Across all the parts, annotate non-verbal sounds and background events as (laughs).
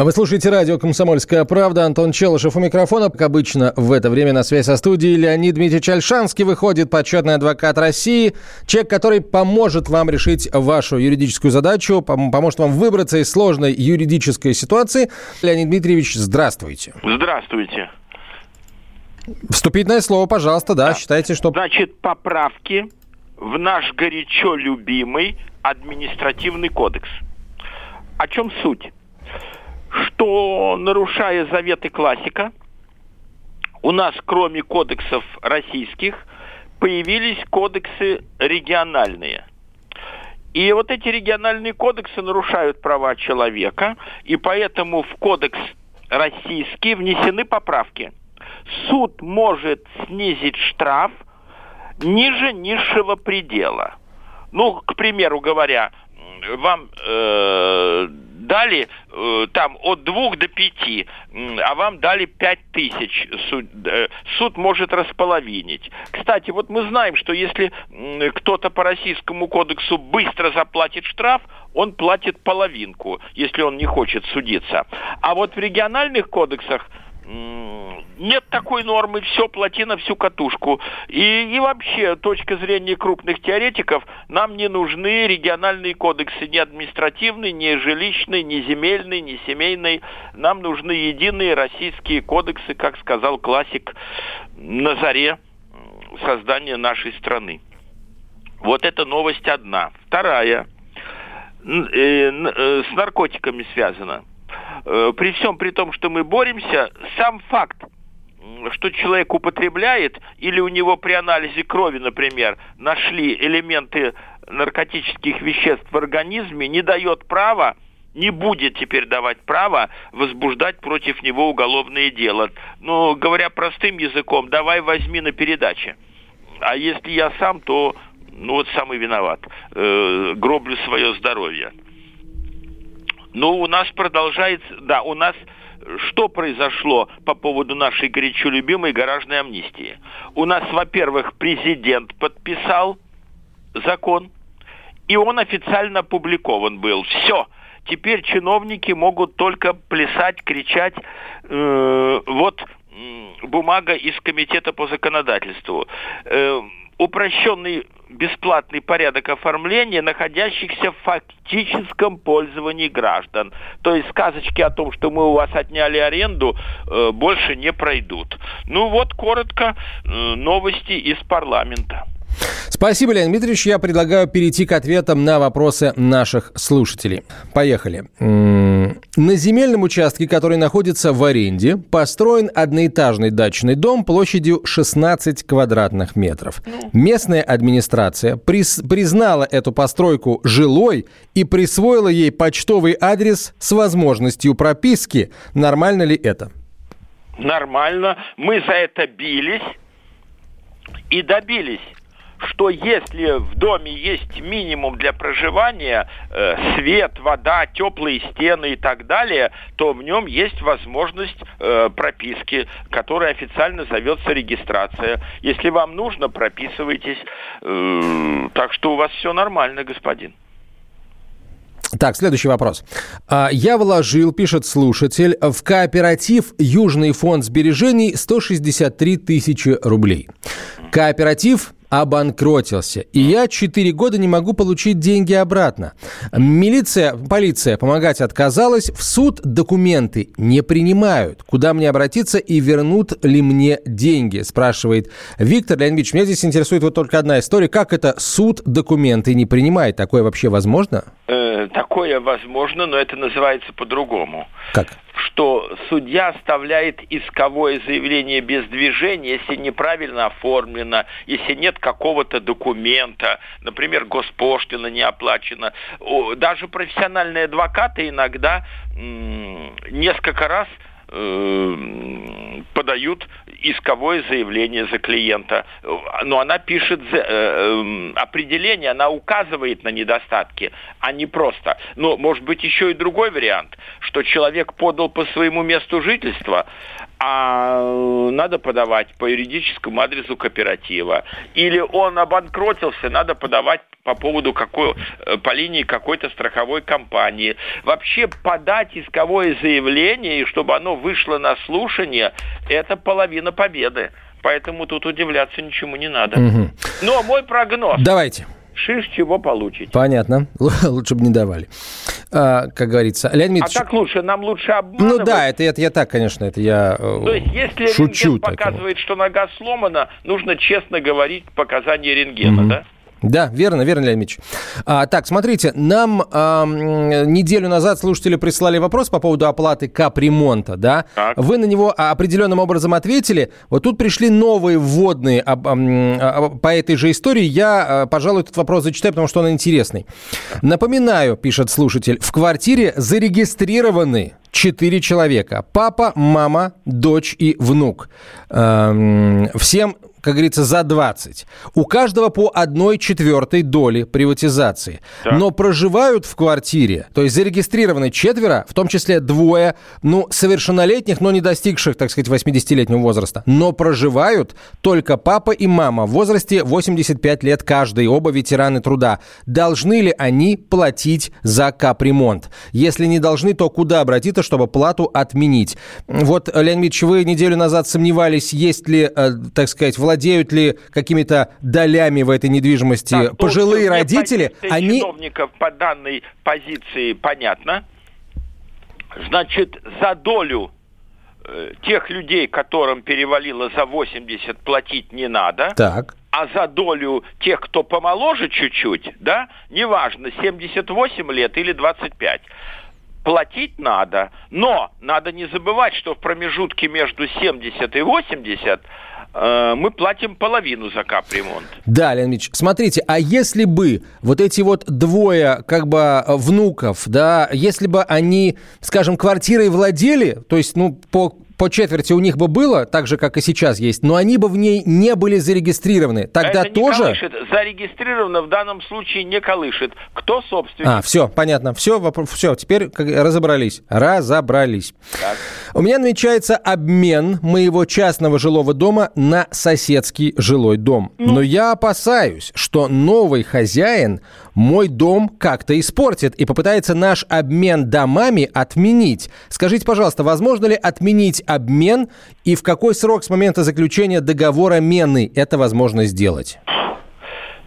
Вы слушаете радио «Комсомольская правда». Антон Челышев у микрофона. Как обычно, в это время на связь со студией Леонид Дмитриевич Альшанский выходит почетный адвокат России. Человек, который поможет вам решить вашу юридическую задачу, пом- поможет вам выбраться из сложной юридической ситуации. Леонид Дмитриевич, здравствуйте. Здравствуйте. Вступительное слово, пожалуйста, да, считайте, что... Значит, поправки в наш горячо любимый административный кодекс. О чем суть? Что, нарушая заветы классика, у нас, кроме кодексов российских, появились кодексы региональные. И вот эти региональные кодексы нарушают права человека, и поэтому в кодекс российский внесены поправки. Суд может снизить штраф ниже низшего предела. Ну, к примеру говоря, вам э, дали э, там от двух до пяти, а вам дали пять тысяч. Суд, э, суд может располовинить. Кстати, вот мы знаем, что если м, кто-то по российскому кодексу быстро заплатит штраф, он платит половинку, если он не хочет судиться. А вот в региональных кодексах нет такой нормы, все, плати на всю катушку. И, и вообще, точка зрения крупных теоретиков, нам не нужны региональные кодексы, ни административный, ни жилищный, ни земельный, ни семейный. Нам нужны единые российские кодексы, как сказал классик на заре создания нашей страны. Вот это новость одна. Вторая. Э, э, С наркотиками связана при всем при том, что мы боремся, сам факт, что человек употребляет, или у него при анализе крови, например, нашли элементы наркотических веществ в организме, не дает права, не будет теперь давать право возбуждать против него уголовное дело. Ну, говоря простым языком, давай возьми на передаче. А если я сам, то ну вот самый виноват. Э, гроблю свое здоровье. Ну, у нас продолжается, да, у нас что произошло по поводу нашей горячо любимой гаражной амнистии? У нас, во-первых, президент подписал закон, и он официально опубликован был. Все. Теперь чиновники могут только плясать, кричать. Э, вот бумага из комитета по законодательству. Э, упрощенный бесплатный порядок оформления находящихся в фактическом пользовании граждан. То есть сказочки о том, что мы у вас отняли аренду, э, больше не пройдут. Ну вот коротко э, новости из парламента. Спасибо, Леонид Дмитриевич. Я предлагаю перейти к ответам на вопросы наших слушателей. Поехали. На земельном участке, который находится в аренде, построен одноэтажный дачный дом площадью 16 квадратных метров. Местная администрация прис- признала эту постройку жилой и присвоила ей почтовый адрес с возможностью прописки. Нормально ли это? Нормально. Мы за это бились и добились что если в доме есть минимум для проживания, э, свет, вода, теплые стены и так далее, то в нем есть возможность э, прописки, которая официально зовется регистрация. Если вам нужно, прописывайтесь. Э, так что у вас все нормально, господин. Так, следующий вопрос. А, Я вложил, пишет слушатель, в кооператив «Южный фонд сбережений» 163 тысячи рублей. Кооператив обанкротился, и я 4 года не могу получить деньги обратно. Милиция, полиция помогать отказалась, в суд документы не принимают. Куда мне обратиться и вернут ли мне деньги, спрашивает Виктор Леонидович. Меня здесь интересует вот только одна история. Как это суд документы не принимает? Такое вообще возможно? Э, такое возможно, но это называется по-другому. Как? Что судья оставляет исковое заявление без движения, если неправильно оформлено, если нет какого-то документа, например, госпошлина не оплачена. Даже профессиональные адвокаты иногда несколько раз э, подают исковое заявление за клиента. Но она пишет э, э, определение, она указывает на недостатки, а не просто. Но может быть еще и другой вариант, что человек подал по своему месту жительства, а надо подавать по юридическому адресу кооператива. Или он обанкротился, надо подавать по поводу какой, э, по линии какой-то страховой компании. Вообще подать исковое заявление, и чтобы оно вышло на слушание, это половина победы. Поэтому тут удивляться ничему не надо. Угу. Но мой прогноз. Давайте шиш чего получить. Понятно. (laughs) Лучше бы не давали. А, как говорится. Леонид А так лучше? Нам лучше обманывать? Ну да, это, это я так, конечно, это я э, То есть, если шучу рентген показывает, что нога сломана, нужно честно говорить показания рентгена, угу. да? Да, верно, верно, Леонид Ильич. А, так, смотрите, нам а, неделю назад слушатели прислали вопрос по поводу оплаты капремонта, да? Так. Вы на него определенным образом ответили. Вот тут пришли новые вводные об, а, а, по этой же истории. Я, а, пожалуй, этот вопрос зачитаю, потому что он интересный. Напоминаю, пишет слушатель, в квартире зарегистрированы четыре человека. Папа, мама, дочь и внук. Всем как говорится, за 20. У каждого по одной четвертой доли приватизации. Так. Но проживают в квартире, то есть зарегистрированы четверо, в том числе двое, ну, совершеннолетних, но не достигших, так сказать, 80-летнего возраста. Но проживают только папа и мама в возрасте 85 лет каждый, оба ветераны труда. Должны ли они платить за капремонт? Если не должны, то куда обратиться, чтобы плату отменить? Вот, Леонид Ильич, вы неделю назад сомневались, есть ли, э, так сказать, владеют ли какими-то долями в этой недвижимости так, пожилые родители, они... чиновников по данной позиции понятно. Значит, за долю э, тех людей, которым перевалило за 80, платить не надо. Так. А за долю тех, кто помоложе чуть-чуть, да, неважно, 78 лет или 25, платить надо. Но надо не забывать, что в промежутке между 70 и 80 Э, мы платим половину за капремонт. Да, Леонид Ильич, смотрите, а если бы вот эти вот двое как бы внуков, да, если бы они, скажем, квартирой владели, то есть, ну, по по четверти у них бы было, так же, как и сейчас есть, но они бы в ней не были зарегистрированы. Тогда Это не тоже... Колышет. Зарегистрировано в данном случае не колышет. Кто собственник? А, все, понятно. Все, все теперь разобрались. Разобрались. Так. У меня намечается обмен моего частного жилого дома на соседский жилой дом. Ну. Но я опасаюсь, что новый хозяин мой дом как-то испортит и попытается наш обмен домами отменить. Скажите, пожалуйста, возможно ли отменить обмен и в какой срок с момента заключения договора мены это возможно сделать?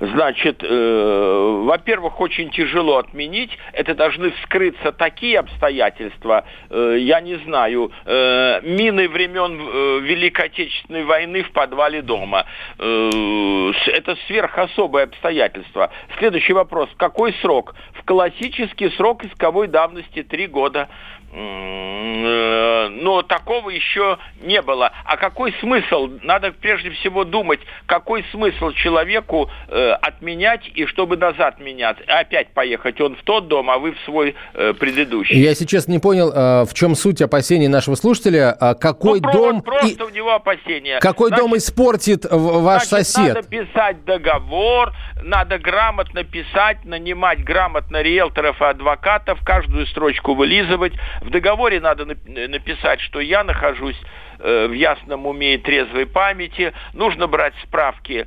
Значит, э, во-первых, очень тяжело отменить. Это должны вскрыться такие обстоятельства, э, я не знаю, э, мины времен э, Великой Отечественной войны в подвале дома. Э, это сверхособое обстоятельство. Следующий вопрос. Какой срок? В классический срок исковой давности три года. Э, но такого еще не было. А какой смысл? Надо прежде всего думать, какой смысл человеку э, отменять и чтобы назад менять. Опять поехать он в тот дом, а вы в свой э, предыдущий. Я сейчас не понял, э, в чем суть опасений нашего слушателя. А какой ну, дом... Просто и... у него опасения. Какой значит, дом испортит ваш значит, сосед? Надо писать договор, надо грамотно писать, нанимать грамотно риэлторов и адвокатов, каждую строчку вылизывать. В договоре надо написать, что я нахожусь э, в ясном уме и трезвой памяти. Нужно брать справки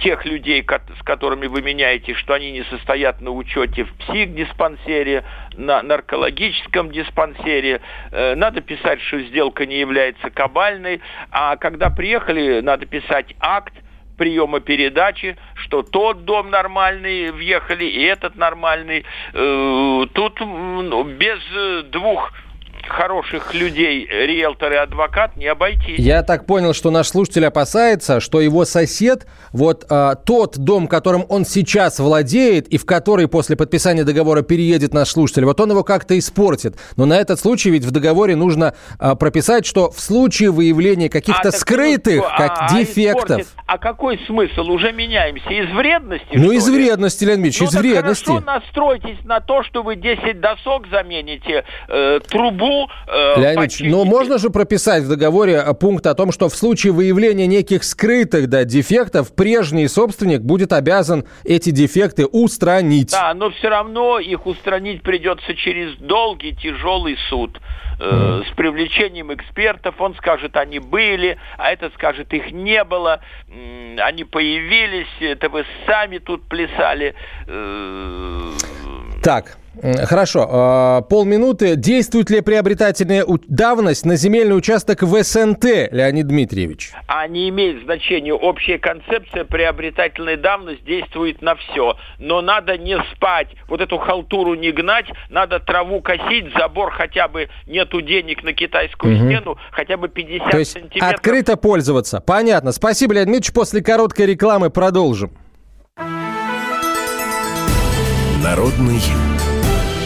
тех людей, с которыми вы меняете, что они не состоят на учете в психдиспансере, на наркологическом диспансере. Э, надо писать, что сделка не является кабальной. А когда приехали, надо писать акт, приема передачи, что тот дом нормальный въехали, и этот нормальный. Э, тут без двух хороших людей, риэлтор и адвокат, не обойти. Я так понял, что наш слушатель опасается, что его сосед, вот а, тот дом, которым он сейчас владеет и в который после подписания договора переедет наш слушатель, вот он его как-то испортит. Но на этот случай ведь в договоре нужно а, прописать, что в случае выявления каких-то а, скрытых ну, как, а, дефектов... Испортит. А какой смысл? Уже меняемся из вредности? Ну, из вредности, Леонид Ильич, ну, из вредности. хорошо настройтесь на то, что вы 10 досок замените, э, трубу суду... Э, Леонид, ну можно же прописать в договоре пункт о том, что в случае выявления неких скрытых да, дефектов прежний собственник будет обязан эти дефекты устранить. Да, но все равно их устранить придется через долгий, тяжелый суд э, с привлечением экспертов. Он скажет, они были, а этот скажет, их не было. Они появились, это вы сами тут плясали. Э, так, Хорошо. А, полминуты. Действует ли приобретательная давность на земельный участок в СНТ, Леонид Дмитриевич? А не имеет значения. Общая концепция приобретательной давности действует на все. Но надо не спать, вот эту халтуру не гнать, надо траву косить, забор хотя бы нету денег на китайскую угу. стену, хотя бы 50 То есть сантиметров. открыто пользоваться. Понятно. Спасибо, Леонид Дмитриевич. После короткой рекламы продолжим. Народный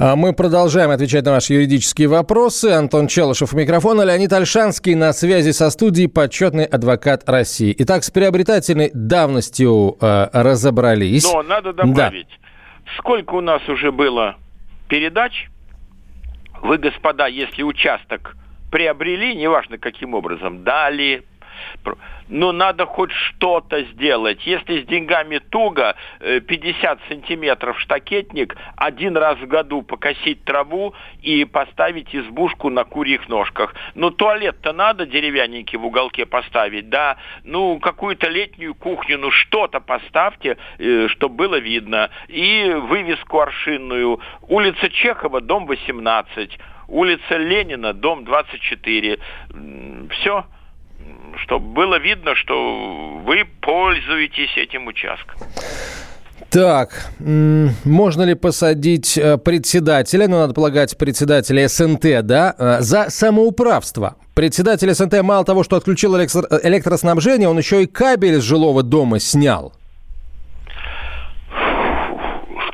Мы продолжаем отвечать на ваши юридические вопросы. Антон Челышев у микрофона, Леонид Альшанский на связи со студией «Почетный адвокат России». Итак, с приобретательной давностью э, разобрались. Но надо добавить, да. сколько у нас уже было передач. Вы, господа, если участок приобрели, неважно каким образом, дали, но надо хоть что-то сделать. Если с деньгами туго, 50 э, сантиметров штакетник, один раз в году покосить траву и поставить избушку на курьих ножках. Ну, туалет-то надо деревянненький в уголке поставить, да. Ну, какую-то летнюю кухню, ну, что-то поставьте, э, чтобы было видно. И вывеску аршинную. Улица Чехова, дом 18. Улица Ленина, дом 24. Все чтобы было видно, что вы пользуетесь этим участком. Так, можно ли посадить э, председателя, ну, надо полагать, председателя СНТ, да, э, за самоуправство? Председатель СНТ мало того, что отключил электроснабжение, он еще и кабель с жилого дома снял.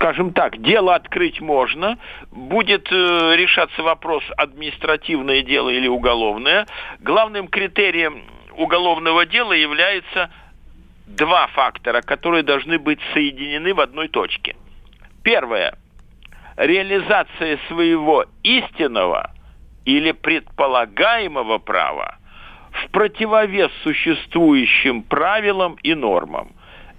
скажем так, дело открыть можно, будет э, решаться вопрос административное дело или уголовное. Главным критерием уголовного дела является два фактора, которые должны быть соединены в одной точке. Первое. Реализация своего истинного или предполагаемого права в противовес существующим правилам и нормам.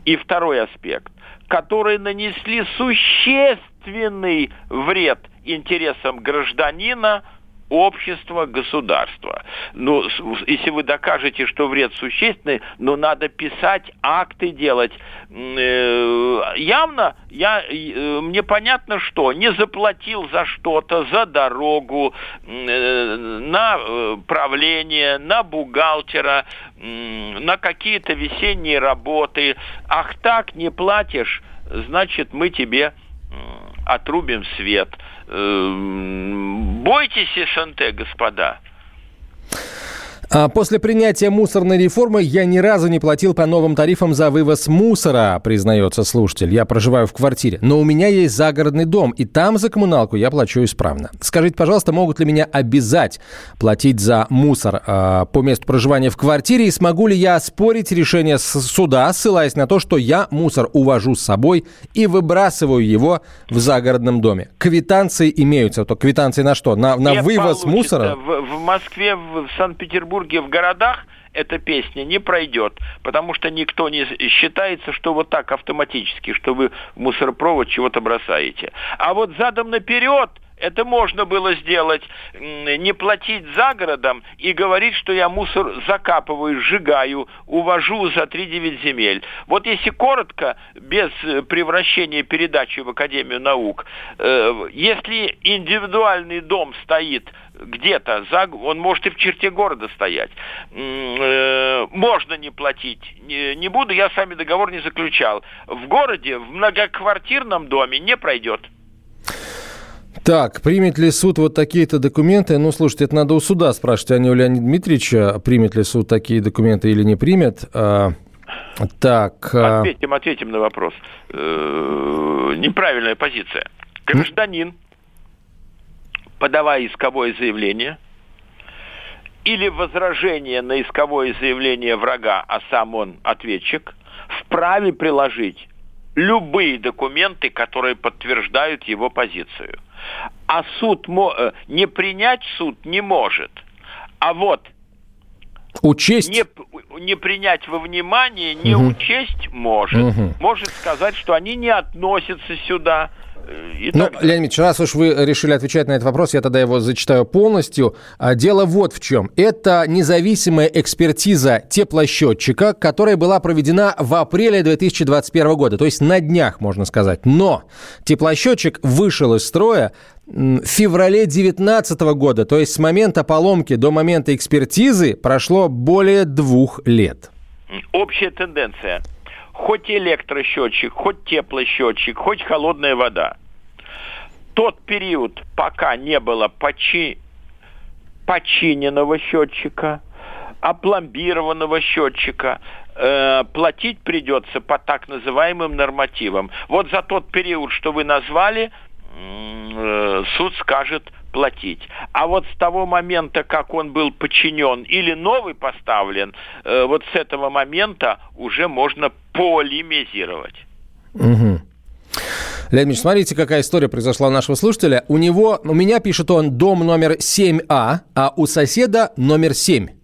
И второй аспект, которые нанесли существенный вред интересам гражданина – общества, государства. Ну, если вы докажете, что вред существенный, но надо писать, акты делать. Э, явно я, э, мне понятно, что не заплатил за что-то, за дорогу, э, на правление, на бухгалтера, на какие-то весенние работы. Ах так, не платишь, значит, мы тебе отрубим свет. Бойтесь СНТ, господа. А после принятия мусорной реформы я ни разу не платил по новым тарифам за вывоз мусора, признается слушатель. Я проживаю в квартире. Но у меня есть загородный дом, и там за коммуналку я плачу исправно. Скажите, пожалуйста, могут ли меня обязать платить за мусор э, по месту проживания в квартире? И смогу ли я оспорить решение суда, ссылаясь на то, что я мусор увожу с собой и выбрасываю его в загородном доме? Квитанции имеются. То квитанции на что? На, на вывоз получится. мусора? В, в Москве, в Санкт-Петербурге Петербурге в городах эта песня не пройдет, потому что никто не считается, что вот так автоматически, что вы в мусоропровод чего-то бросаете. А вот задом наперед это можно было сделать, не платить за городом и говорить, что я мусор закапываю, сжигаю, увожу за 3-9 земель. Вот если коротко, без э, превращения передачи в Академию наук, э, если индивидуальный дом стоит где-то, за, он может и в черте города стоять. Э, Можно не платить. Не, не буду, я с вами договор не заключал. В городе, в многоквартирном доме не пройдет. Так, примет ли суд вот такие-то документы? Ну, слушайте, это надо у суда спрашивать, а не у Леонида Дмитриевича, примет ли суд такие документы или не примет. А, так, а, Ответим, ответим на вопрос. Э, Неправильная позиция. Гражданин, подавая исковое заявление, или возражение на исковое заявление врага, а сам он ответчик, вправе приложить любые документы, которые подтверждают его позицию. А суд э, не принять суд не может. А вот учесть... не, не принять во внимание, не Мгм. учесть может. Мгм. Может сказать, что они не относятся сюда. э, И Ну, так. Леонид Ильич, раз уж вы решили отвечать на этот вопрос, я тогда его зачитаю полностью. А, Дело вот в чем. Это независимая экспертиза теплосчетчика, которая была проведена в апреле 2021 года, то есть на днях, можно сказать. Но теплосчетчик вышел из строя в феврале 2019 года, то есть с момента поломки до момента экспертизы прошло более двух лет. Общая тенденция. Хоть электросчетчик, хоть теплосчетчик, хоть холодная вода. Тот период, пока не было почи- починенного счетчика, опломбированного счетчика, э, платить придется по так называемым нормативам. Вот за тот период, что вы назвали, суд скажет платить. А вот с того момента, как он был подчинен или новый поставлен, э, вот с этого момента уже можно полемизировать. Мгм. Леонид смотрите, какая история произошла у нашего слушателя. У него, у меня пишет он дом номер 7А, а у соседа номер 7.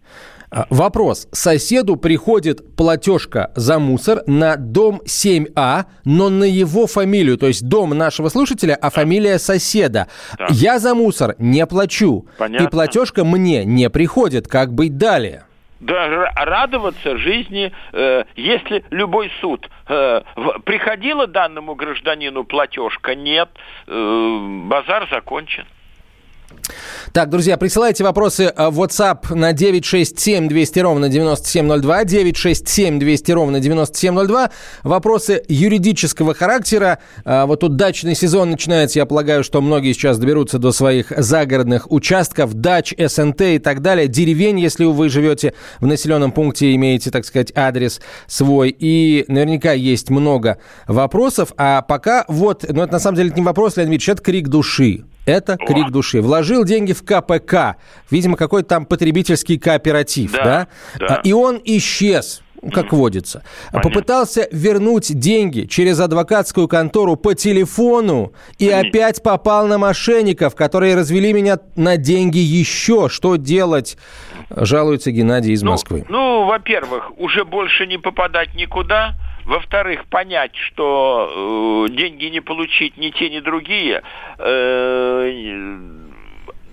А, Вопрос. Соседу приходит платежка за мусор на дом 7А, но на его фамилию, то есть дом нашего слушателя, а фамилия соседа. Да. Я за мусор не плачу. Понятно. И платежка мне не приходит. Как быть далее? Да, радоваться жизни, э, если любой суд э, в- приходила данному гражданину платежка, нет, э, базар закончен. Так, друзья, присылайте вопросы э, в WhatsApp на 967 200 ровно 9702, 967 200 ровно 9702. Вопросы юридического характера. Э, Вот тут дачный сезон начинается. Я полагаю, что многие сейчас доберутся до своих загородных участков, дач, СНТ и так далее. Деревень, если вы живете в населенном пункте, имеете, так сказать, адрес свой. И наверняка есть много вопросов. А пока вот, ну это на самом деле не вопрос, Леонид Ильич, это крик души. Это крик души. Вложил деньги в КПК. Видимо, какой-то там потребительский кооператив, да? Да, да. А, И он исчез как водится. Понятно. Попытался вернуть деньги через адвокатскую контору по телефону и Понятно. опять попал на мошенников, которые развели меня на деньги еще. Что делать? Жалуется Геннадий из Ну, Москвы. Ну, во-первых, уже больше не попадать никуда. Во-вторых, понять, что э, деньги не получить ни те, ни другие. э,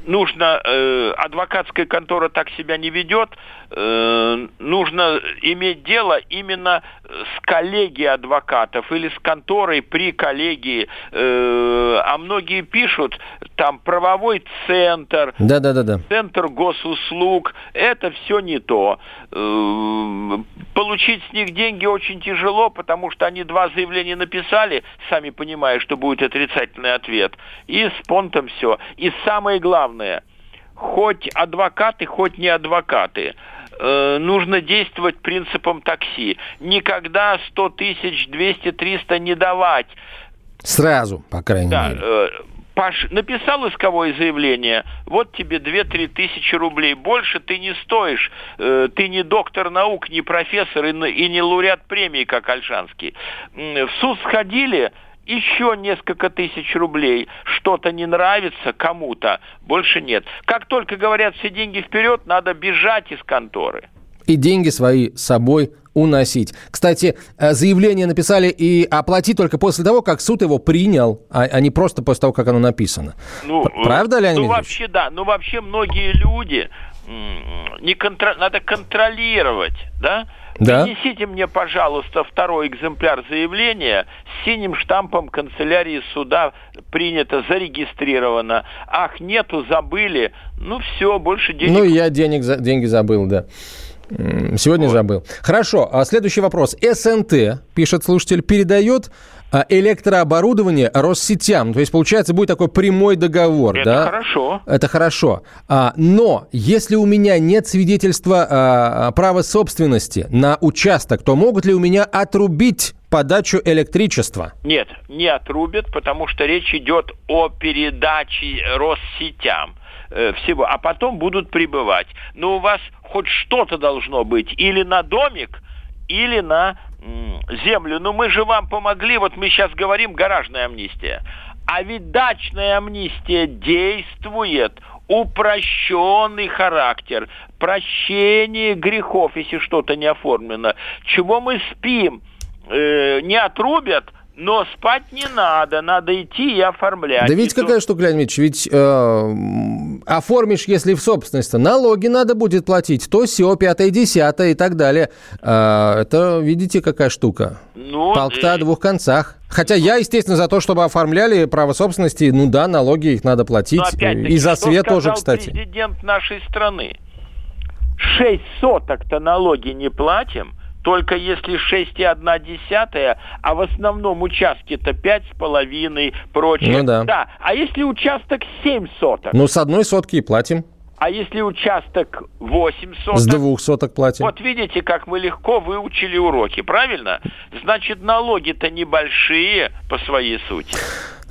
нужно, э, адвокатская контора так себя не ведет, э, нужно иметь дело именно с коллегией адвокатов или с конторой при коллегии. Э, а многие пишут, там правовой центр, Да-да-да-да. центр госуслуг, это все не то. Э, Получить с них деньги очень тяжело, потому что они два заявления написали, сами понимая, что будет отрицательный ответ, и с понтом все. И самое главное, хоть адвокаты, хоть не адвокаты, э, нужно действовать принципом такси. Никогда 100 тысяч, 200, 300 не давать. Сразу, по крайней Да, мере. э, Паш, написал исковое заявление, вот тебе 2-3 тысячи рублей, больше ты не стоишь, Э, ты не доктор наук, не профессор и, не- и не лауреат премии, как Альшанский. В суд сходили, еще несколько тысяч рублей, что-то не нравится кому-то, больше нет. Как только говорят все деньги вперед, надо бежать из конторы. И деньги свои с собой уносить. Кстати, э, заявление написали и оплати только после того, как суд его принял, а, а не просто после того, как оно написано. Ну, Правда, Леонид Ну, Дмитриевич? вообще, да. Ну, вообще, многие люди не контро- надо контролировать, да? Да. Принесите мне, пожалуйста, второй экземпляр заявления с синим штампом канцелярии суда принято, зарегистрировано. Ах, нету, забыли. Ну, все, больше денег Ну, я денег, за- деньги забыл, да. Сегодня забыл. Хорошо, а следующий вопрос. СНТ, пишет слушатель, передает а, электрооборудование Россетям. То есть, получается, будет такой прямой договор, Это да? хорошо. Это хорошо. А, но если у меня нет свидетельства а, права собственности на участок, то могут ли у меня отрубить подачу электричества? Нет, не отрубят, потому что речь идет о передаче Россетям э, всего, а потом будут прибывать. Но у вас хоть что-то должно быть или на домик, или на землю. Но мы же вам помогли, вот мы сейчас говорим гаражная амнистия. А ведь дачная амнистия действует упрощенный характер, прощение грехов, если что-то не оформлено. Чего мы спим? Э, не отрубят, но спать не надо, надо идти и оформлять. Да ведь И какая штука, Леонид Ильич, ведь э, оформишь, если в собственность, налоги надо будет платить, то все, пятое, десятое и так далее. А, это, видите, какая штука? Ну, Палка о двух концах. Хотя я, естественно, за то, чтобы оформляли право собственности, ну да, налоги их надо платить. И за свет тоже, кстати. президент нашей страны. Шесть соток-то налоги не платим, только если 6,1, а в основном участки-то пять с половиной, прочее. Ну да. Да, а если участок 7 соток, Ну, с одной сотки и платим, а если участок 8 соток, с двух соток платим. Вот видите, как мы легко выучили уроки, правильно? Значит, налоги-то небольшие по своей сути.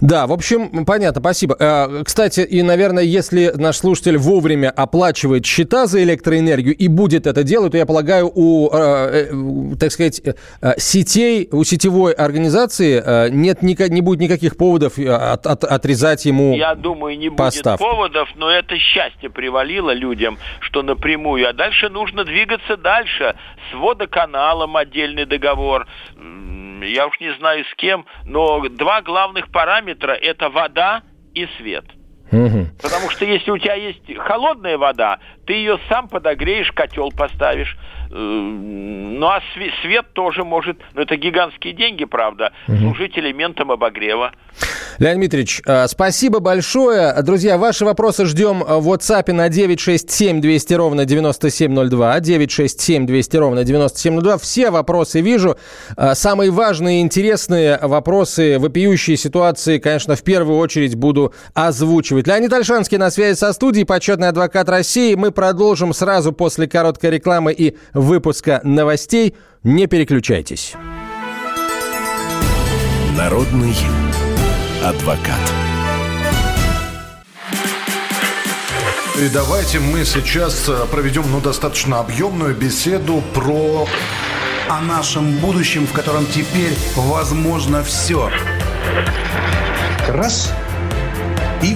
Да, в общем, понятно, спасибо. Э, Кстати, и, наверное, если наш слушатель вовремя оплачивает счета за электроэнергию и будет это делать, то, я полагаю, у, э, э, так сказать, сетей, у сетевой организации нет, не будет никаких поводов от- от- отрезать ему Я думаю, не будет поставки. поводов, но это счастье привалило людям, что напрямую. А дальше нужно двигаться дальше. С водоканалом отдельный договор. Я уж не знаю с кем, но два главных параметра – это вода и свет. Потому что если у тебя есть холодная вода, ты ее сам подогреешь, котел поставишь. Э, Ну а све- свет тоже может, ну это гигантские деньги, правда, служить элементом обогрева. Леонид Дмитриевич, э, спасибо большое. Друзья, ваши вопросы ждем в WhatsApp на 967 200 ровно 9702. 967 200 ровно 9702. Все вопросы вижу. Э, Самые важные и интересные вопросы, вопиющие ситуации, конечно, в первую очередь буду озвучивать. Леонид Альшанский на связи со студией, почетный адвокат России. Мы продолжим сразу после короткой рекламы и выпуска новостей. Не переключайтесь. Народный адвокат. И давайте мы сейчас э, проведем ну, достаточно объемную беседу про... о нашем будущем, в котором теперь возможно все. раз и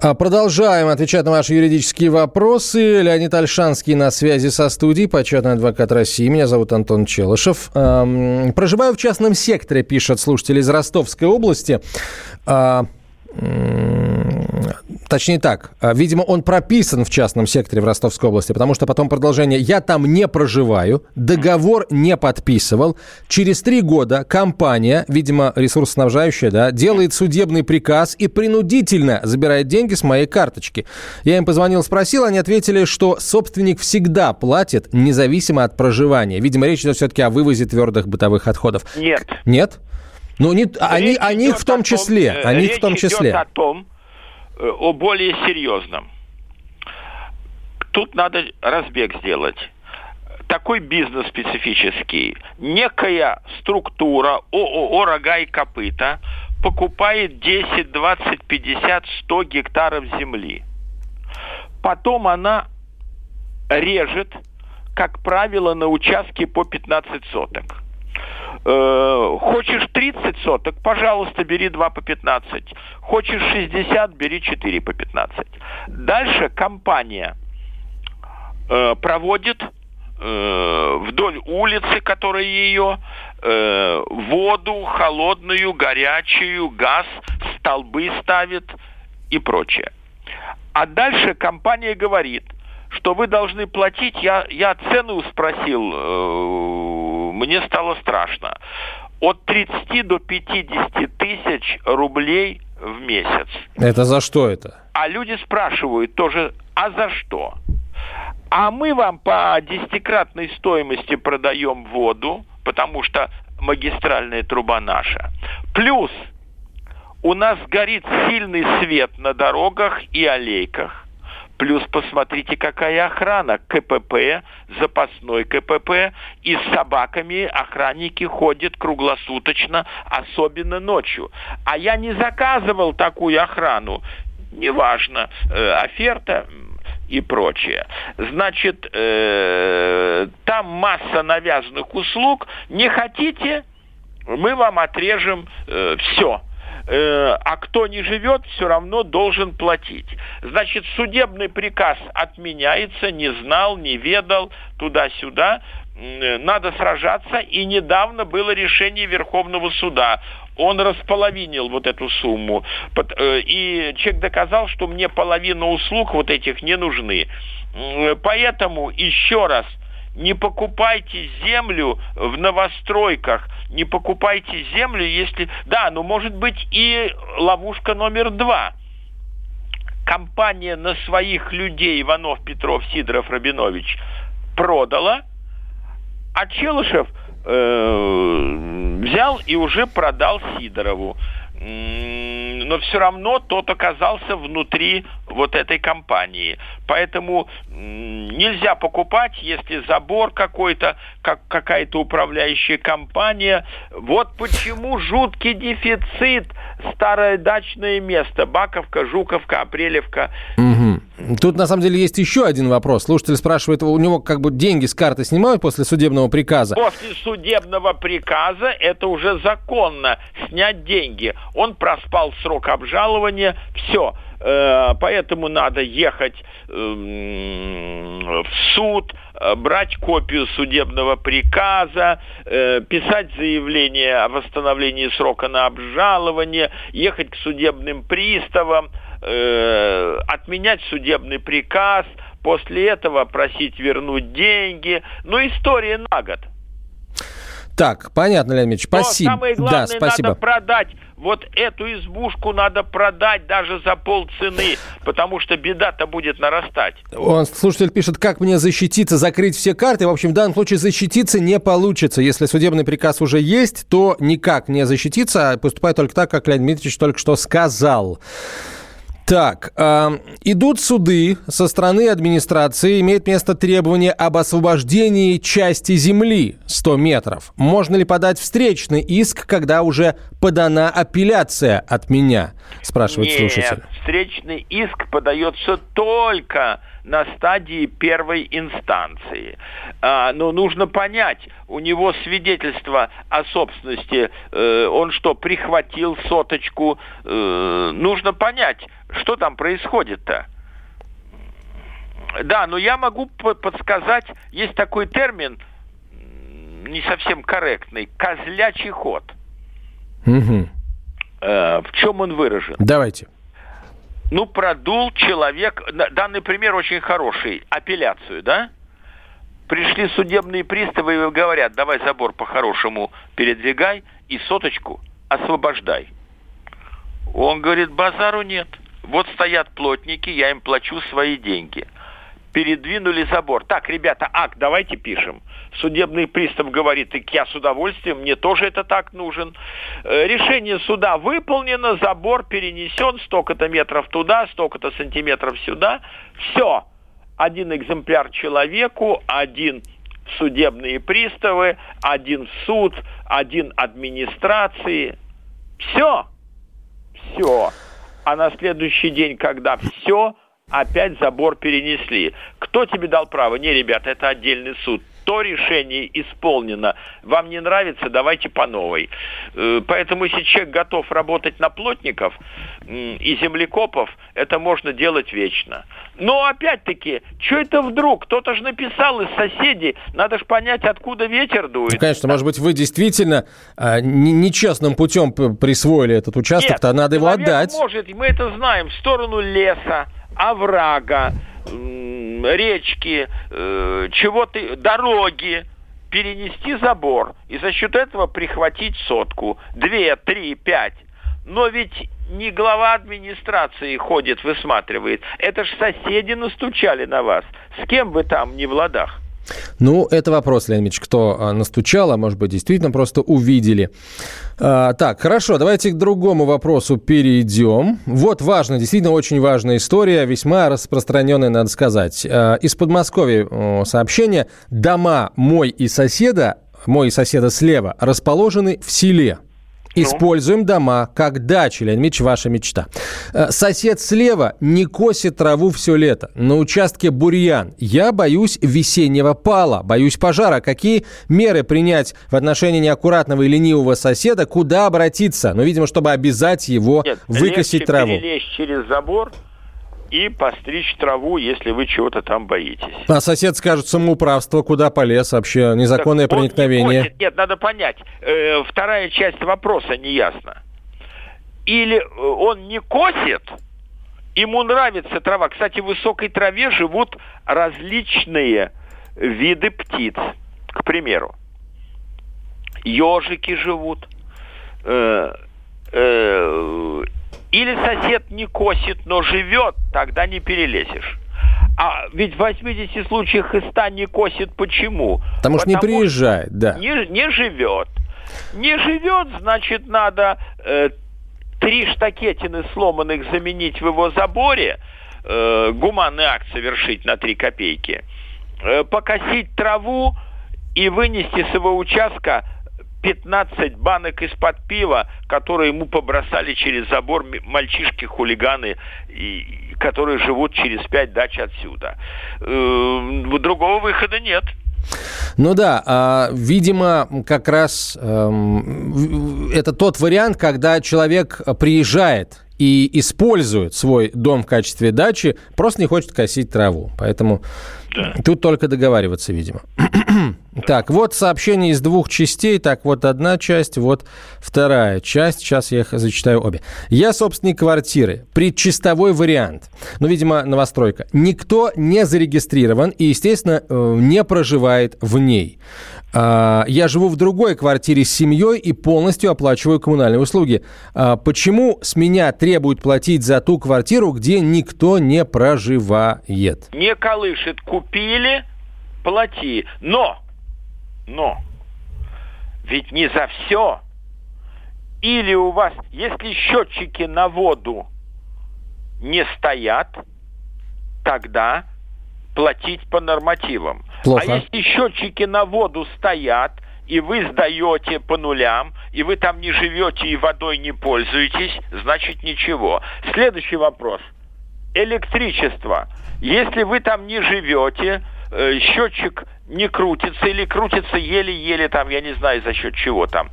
Продолжаем отвечать на ваши юридические вопросы. Леонид Альшанский на связи со студией, почетный адвокат России. Меня зовут Антон Челышев. Эм, Проживаю в частном секторе, пишет слушатель из Ростовской области. А, м, Точнее так, а, видимо, он прописан в частном секторе в Ростовской области, потому что потом продолжение «Я там не проживаю, договор не подписывал, через три года компания, видимо, ресурсоснабжающая, да, делает судебный приказ и принудительно забирает деньги с моей карточки. Я им позвонил, спросил, они ответили, что собственник всегда платит, независимо от проживания. Видимо, речь идет все-таки о вывозе твердых бытовых отходов. Нет. Нет? Ну, не, они, Речь о них идет в том числе. э, О них в том речь числе. идет о том, э, о более серьезном. тут надо разбег сделать. Такой бизнес специфический. Некая структура ООО «Рога и копыта» покупает 10, 20, 50, 100 гектаров земли. Потом она режет, как правило, на участке по 15 соток. Э, хочешь 30 соток, пожалуйста, бери 2 по 15. Хочешь 60, бери 4 по 15. Дальше компания э, проводит э, вдоль улицы, которая ее, э, воду холодную, горячую, газ, столбы ставит и прочее. А дальше компания говорит, что вы должны платить, я, я цену спросил, э, мне стало страшно, от 30 до 50 тысяч рублей в месяц. Это за что это? А люди спрашивают тоже, а за что? А мы вам по десятикратной стоимости продаем воду, потому что магистральная труба наша. Плюс у нас горит сильный свет на дорогах и аллейках. Плюс посмотрите, какая охрана. КПП, запасной КПП. И с собаками охранники ходят круглосуточно, особенно ночью. А я не заказывал такую охрану. Неважно, э, оферта и прочее. Значит, э, там масса навязанных услуг. Не хотите, мы вам отрежем э, все а кто не живет, все равно должен платить. Значит, судебный приказ отменяется, не знал, не ведал, туда-сюда. Надо сражаться, и недавно было решение Верховного суда он располовинил вот эту сумму. Э, и человек доказал, что мне половина услуг вот этих не нужны. Поэтому еще раз – не покупайте землю в новостройках, не покупайте землю, если... Да, но может быть и ловушка номер два. Компания на своих людей Иванов, Петров, Сидоров, Рабинович продала, а Челышев э, взял и уже продал Сидорову но все равно тот оказался внутри вот этой компании. Поэтому нельзя покупать, если забор какой-то, как какая-то управляющая компания. Вот почему жуткий дефицит старое дачное место. Баковка, Жуковка, Апрелевка. Угу. Тут на самом деле есть еще один вопрос. Слушатель спрашивает, у него как бы деньги с карты снимают после судебного приказа? После судебного приказа это уже законно снять деньги. Он проспал срок обжалования, все. Э, поэтому надо ехать эм, в суд, э, брать копию судебного приказа, э, писать заявление о восстановлении срока на обжалование, ехать к судебным приставам, отменять судебный приказ, после этого просить вернуть деньги. Ну, история на год. Так, понятно, Леонид Ильич, спасибо. Но самое главное, да, спасибо. надо продать вот эту избушку надо продать даже за полцены, потому что беда-то будет нарастать. Он, слушатель пишет, как мне защититься, закрыть все карты. В общем, в данном случае защититься не получится. Если судебный приказ уже есть, то никак не защититься, а поступать только так, как Леонид Дмитриевич только что сказал. Так, э, идут суды со стороны администрации. Имеет место требование об освобождении части земли 100 метров. Можно ли подать встречный иск, когда уже подана апелляция от меня? Спрашивает Нет, слушатель. встречный иск подается только на стадии первой инстанции. А, но нужно понять, у него свидетельство о собственности, э, он что, прихватил соточку? Э, нужно понять, что там происходит-то. Да, но я могу подсказать, есть такой термин, не совсем корректный, козлячий ход. Угу. Э, в чем он выражен? Давайте ну, продул человек, данный пример очень хороший, апелляцию, да? Пришли судебные приставы и говорят, давай забор по-хорошему передвигай и соточку освобождай. Он говорит, базару нет. Вот стоят плотники, я им плачу свои деньги – передвинули забор. Так, ребята, акт давайте пишем. Судебный пристав говорит, и я с удовольствием, мне тоже это так нужен. Э, решение суда выполнено, забор перенесен, столько-то метров туда, столько-то сантиметров сюда. Все. один экземпляр человеку, один судебные приставы, один суд, один администрации. Все. Все. А на следующий день, когда все, опять забор перенесли. Кто тебе дал право? Не, ребята, это отдельный суд то решение исполнено. Вам не нравится, давайте по новой. Э, поэтому если человек готов работать на плотников и землекопов, это можно делать вечно. Но опять-таки, что это вдруг? Кто-то же написал из соседей, надо же понять, откуда ветер дует. Ну, конечно, да. может быть, вы действительно а, нечестным путем присвоили этот участок, то надо его отдать. может, мы это знаем, в сторону леса, оврага, речки, э, чего-то, дороги, перенести забор и за счет этого прихватить сотку, две, три, пять. Но ведь не глава администрации ходит, высматривает. Это ж соседи настучали на вас. С кем вы там не в ладах? Ну, это вопрос, Леонид кто а, настучал, а может быть, действительно просто увидели. А, так, хорошо, давайте к другому вопросу перейдем. Вот важная, действительно очень важная история, весьма распространенная, надо сказать. А, из Подмосковья сообщение. Дома мой и соседа, мой и соседа слева, расположены в селе. Ну? Используем дома как дачи, Леонид Ильич, ваша мечта. Э, сосед слева не косит траву все лето. На участке бурьян. Я боюсь весеннего пала, боюсь пожара. Какие меры принять в отношении неаккуратного и ленивого соседа? Куда обратиться? Ну, видимо, чтобы обязать его Нет, выкосить траву. перелезть через забор, и постричь траву, если вы чего-то там боитесь. А сосед скажет самоуправство, куда полез вообще, незаконное так проникновение. Не Нет, надо понять. Э, вторая часть вопроса неясна. Или э, он не косит, ему нравится трава. Кстати, в высокой траве живут различные виды птиц. К примеру, ежики живут, э, э, или сосед не косит, но живет, тогда не перелезешь. А ведь в 80 случаях из 100 не косит почему? Потому, Потому что не приезжает, да. Не, не живет. Не живет, значит, надо э, три штакетины сломанных заменить в его заборе, э, гуманный акт совершить на 3 копейки, э, покосить траву и вынести с его участка 15 банок из-под пива, которые ему побросали через забор мальчишки-хулиганы, и, которые живут через 5 дач отсюда. Э, другого выхода нет. Ну да, а, видимо, как раз э, это тот вариант, когда человек приезжает и использует свой дом в качестве дачи, просто не хочет косить траву. Поэтому да. тут только договариваться, видимо. Так, вот сообщение из двух частей. Так, вот одна часть, вот вторая часть. Сейчас я их зачитаю обе. Я собственник квартиры. Предчистовой вариант. Ну, видимо, новостройка. Никто не зарегистрирован и, естественно, э, не проживает в ней. А, я живу в другой квартире с семьей и полностью оплачиваю коммунальные услуги. А, почему с меня требуют платить за ту квартиру, где никто не проживает? Не колышет. Купили, плати. Но но ведь не за все. Или у вас, если счетчики на воду не стоят, тогда платить по нормативам. Плохо. А если счетчики на воду стоят, и вы сдаете по нулям, и вы там не живете и водой не пользуетесь, значит ничего. Следующий вопрос. Электричество. Если вы там не живете, э, счетчик не крутится или крутится еле-еле там, я не знаю за счет чего там.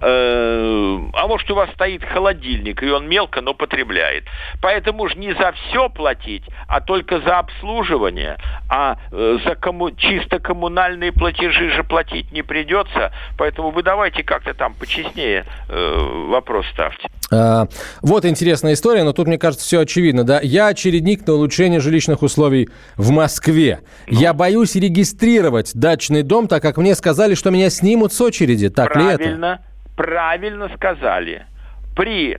Э, а может у вас стоит холодильник, и он мелко, но потребляет. Поэтому же не за все платить, а только за обслуживание. А э, за комму... чисто коммунальные платежи же платить не придется. Поэтому вы давайте как-то там почестнее э, вопрос ставьте. А, вот интересная история, но тут, мне кажется, все очевидно. Да? Я очередник на улучшение жилищных условий в Москве. Ну. Я боюсь регистрировать дачный дом, так как мне сказали, что меня снимут с очереди. Так правильно, ли это? Правильно сказали. При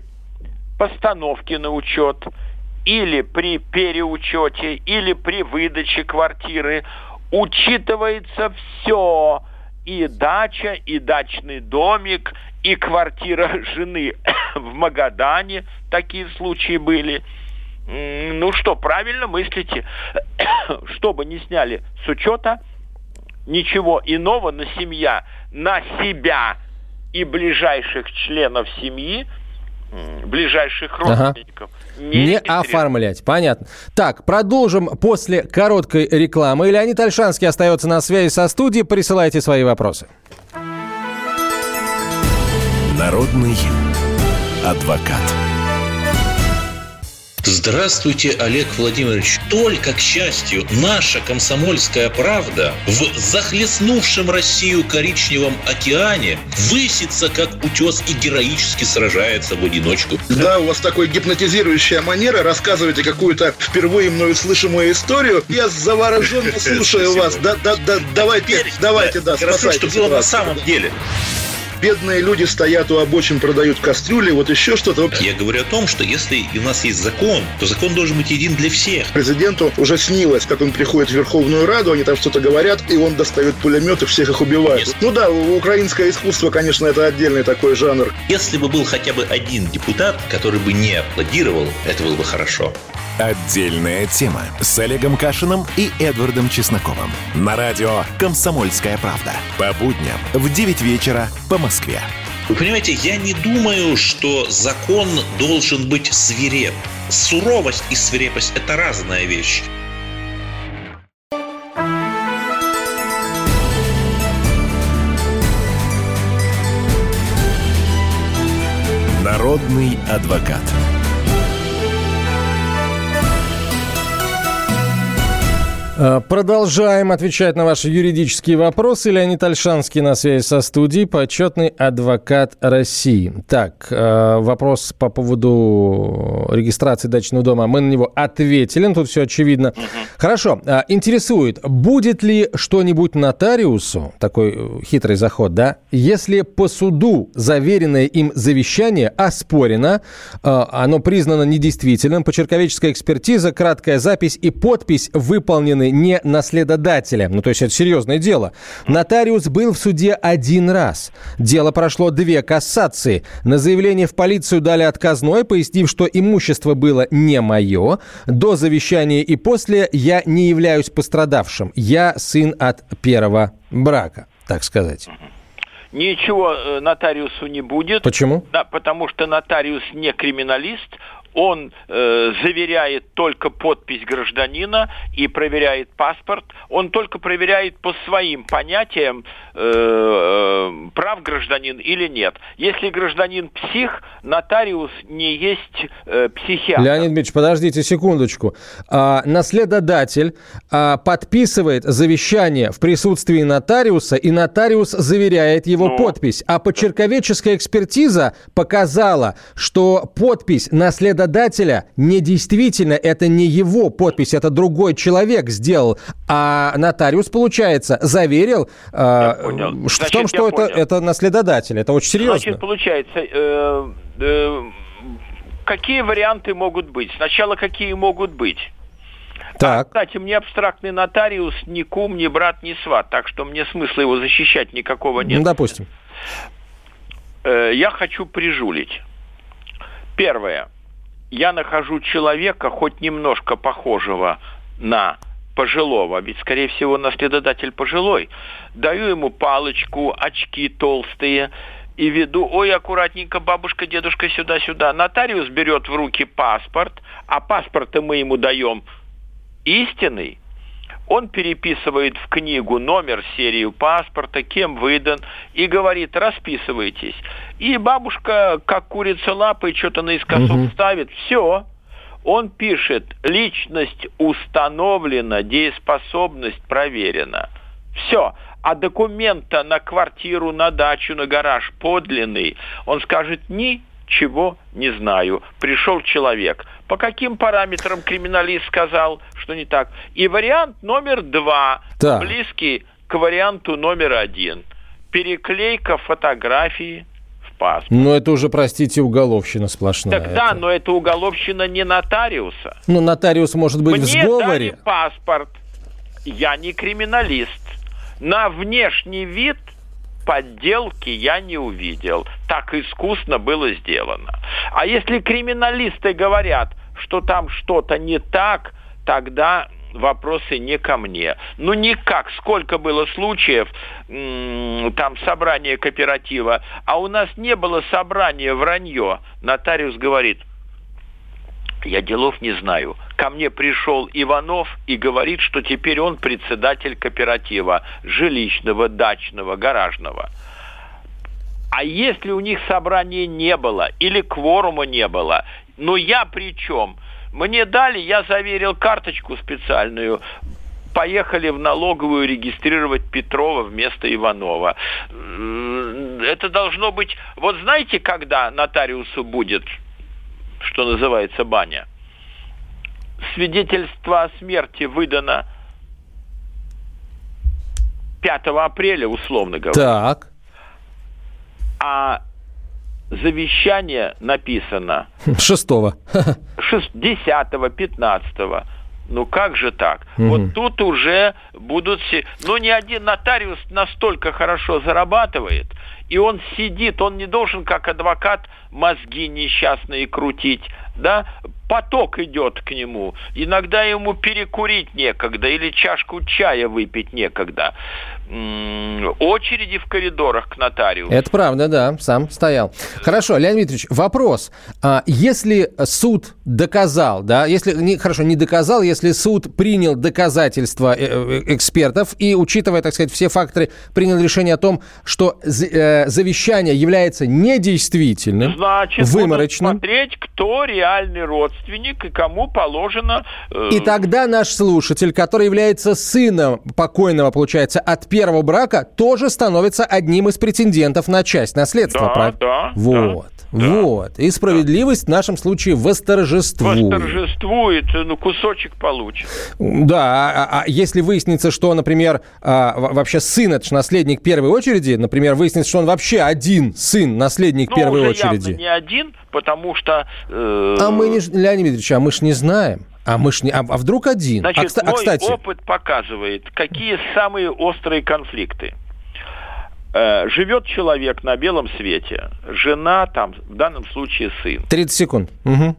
постановке на учет или при переучете, или при выдаче квартиры учитывается все. И дача, и дачный домик, и квартира жены (coughs) в Магадане, такие случаи были. ну что, правильно мыслите. (coughs) Чтобы не сняли с учета, ничего иного на семья, на себя и ближайших членов семьи, ближайших Ага. родственников не, Не регистрируют. оформлять. Понятно. Так, продолжим после короткой рекламы. Леонид Альшанский остается на связи со студией. Присылайте свои вопросы. Народный адвокат. Здравствуйте, Олег Владимирович. Только, к счастью, наша комсомольская правда в захлестнувшем Россию коричневом океане высится, как утес, и героически сражается в одиночку. Да, у вас такой гипнотизирующая манера. Рассказываете какую-то впервые мною слышимую историю. Я завороженно (laughs) слушаю вас. Да, да, да, давайте, давайте, да, Хорошо, спасайте что было на самом деле. Бедные люди стоят у обочин, продают кастрюли, вот еще что-то. Я говорю о том, что если у нас есть закон, то закон должен быть един для всех. Президенту уже снилось, как он приходит в Верховную Раду, они там что-то говорят, и он достает пулемет и всех их убивает. Ну да, украинское искусство, конечно, это отдельный такой жанр. Если бы был хотя бы один депутат, который бы не аплодировал, это было бы хорошо. Отдельная тема с Олегом Кашиным и Эдвардом Чесноковым. На радио «Комсомольская правда». По будням в 9 вечера по Москве. Вы понимаете, я не думаю, что закон должен быть свиреп. Суровость и свирепость – это разная вещь. Народный адвокат. Продолжаем отвечать на ваши юридические вопросы. Леонид Альшанский на связи со студией, почетный адвокат России. Так, э, вопрос по поводу регистрации дачного дома. Мы на него ответили, ну, тут все очевидно. Хорошо, э, интересует, будет ли что-нибудь нотариусу, такой э, хитрый заход, да, если по суду заверенное им завещание оспорено, э, оно признано недействительным, почерковеческая экспертиза, краткая запись и подпись выполнены не наследодателем. Ну, то есть это серьезное дело. Нотариус был в суде один раз. Дело прошло две кассации. На заявление в полицию дали отказной, пояснив, что имущество было не мое. До завещания и после я не являюсь пострадавшим. Я сын от первого брака, так сказать. Ничего э, нотариусу не будет. Почему? Да, потому что нотариус не криминалист, он э, заверяет только подпись гражданина и проверяет паспорт. Он только проверяет по своим понятиям, э, э, прав гражданин или нет. Если гражданин псих, нотариус не есть э, психиатр. Леонид Дмитриевич, подождите секундочку. А, наследодатель а, подписывает завещание в присутствии нотариуса, и нотариус заверяет его Ну. подпись. А почерковедческая экспертиза показала, что подпись наследодателя недействительна. Это не его подпись, это другой человек сделал. А нотариус, получается, заверил а, понял. ш- в Значит, том, что это, понял. это наследодатель. Это очень серьезно. Значит, получается, э, э, какие варианты могут быть? Сначала какие могут быть? Так. Кстати, мне абстрактный нотариус ни кум, ни брат, ни сват, так что мне смысла его защищать никакого нет. Ну, допустим. Э, я хочу прижулить. Первое. Я нахожу человека, хоть немножко похожего на пожилого, ведь, скорее всего, наследодатель пожилой. Даю ему палочку, очки толстые и веду, ой, аккуратненько, бабушка, дедушка, сюда-сюда. Нотариус берет в руки паспорт, а паспорт мы ему даем истинный, он переписывает в книгу номер, серию паспорта, кем выдан, и говорит, расписывайтесь. И бабушка, как курица лапой, что-то наискосок Мгм. ставит. Все. Он пишет, личность установлена, дееспособность проверена. Все. А документа на квартиру, на дачу, на гараж подлинный, он скажет, ничего не знаю. Пришел человек. По каким параметрам криминалист сказал, что не так? И вариант номер два, Так. близкий к варианту номер один. Переклейка фотографии паспорт. Но это уже, простите, уголовщина сплошная. Тогда, но это уголовщина не нотариуса. Ну, нотариус может быть в Мне сговоре. дали паспорт. Я не криминалист. На внешний вид подделки я не увидел. Так искусно было сделано. А если криминалисты говорят, что там что-то не так, тогда вопросы не ко мне. Ну никак, сколько было случаев, там собрания кооператива, а у нас не было собрания вранье. Нотариус говорит, я делов не знаю. Ко мне пришел Иванов и говорит, что теперь он председатель кооператива жилищного, дачного, гаражного. А если у них собрания не было или кворума не было, ну я при чем? Мне дали, я заверил карточку специальную, поехали в налоговую регистрировать Петрова вместо Иванова. Это должно быть... Вот знаете, когда нотариусу будет, что называется, баня? Свидетельство о смерти выдано 5 апреля, условно говоря. Так. А завещание написано... Шестого. Десятого, пятнадцатого. Ну как же так? Угу. Вот тут уже будут все... Ну ни один нотариус настолько хорошо зарабатывает, и он сидит, он не должен как адвокат мозги несчастные крутить, да, поток идет к нему. Иногда ему перекурить некогда или чашку чая выпить некогда. очереди в коридорах к нотариусу. Это правда, да, сам стоял. Хорошо, Леонид Дмитриевич, вопрос. А если суд доказал, да, если, не, хорошо, не доказал, если суд принял доказательства э, э, экспертов и, учитывая, так сказать, все факторы, принял решение о том, что э, завещание является недействительным, Значит, выморочным. смотреть, кто реальный родственник родственник и кому положено... Э... И тогда наш слушатель, который является сыном покойного, получается, от первого брака, тоже становится одним из претендентов на часть наследства. Да, прав? да. Вот. Да. Вот. И справедливость да. в нашем случае восторжествует. Восторжествует, ну, кусочек получит. Да, а, а если выяснится, что, например, а, вообще сын, это же наследник первой очереди, например, выяснится, что он вообще один сын, наследник ну, первой уже очереди. Явно не один, потому что... Э... А мы не... Леонид Дмитриевич, а мы ж не знаем. А мы ж не, а, а вдруг один? Значит, а, мой а, кстати... опыт показывает, какие самые острые конфликты. Э, живет человек на белом свете, жена там, в данном случае сын. 30 секунд. Угу.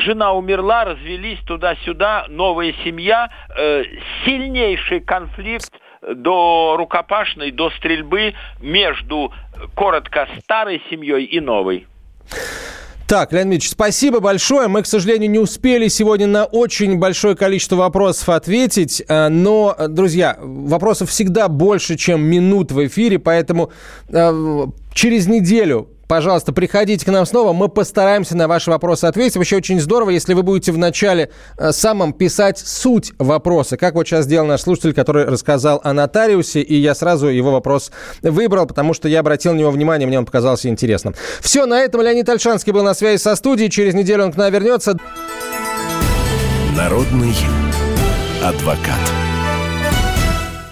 Жена умерла, развелись туда-сюда, новая семья, э, сильнейший конфликт до рукопашной, до стрельбы между коротко старой семьей и новой. Так, Леонид Ильич, спасибо большое. Мы, к сожалению, не успели сегодня на очень большое количество вопросов ответить. Э, но, друзья, вопросов всегда больше, чем минут в эфире, поэтому э, через неделю Пожалуйста, приходите к нам снова, мы постараемся на ваши вопросы ответить. Вообще очень здорово, если вы будете в начале э, самом писать суть вопроса, как вот сейчас сделал наш слушатель, который рассказал о нотариусе, и я сразу его вопрос выбрал, потому что я обратил на него внимание, мне он показался интересным. Все, на этом Леонид Альшанский был на связи со студией, через неделю он к нам вернется. Народный адвокат.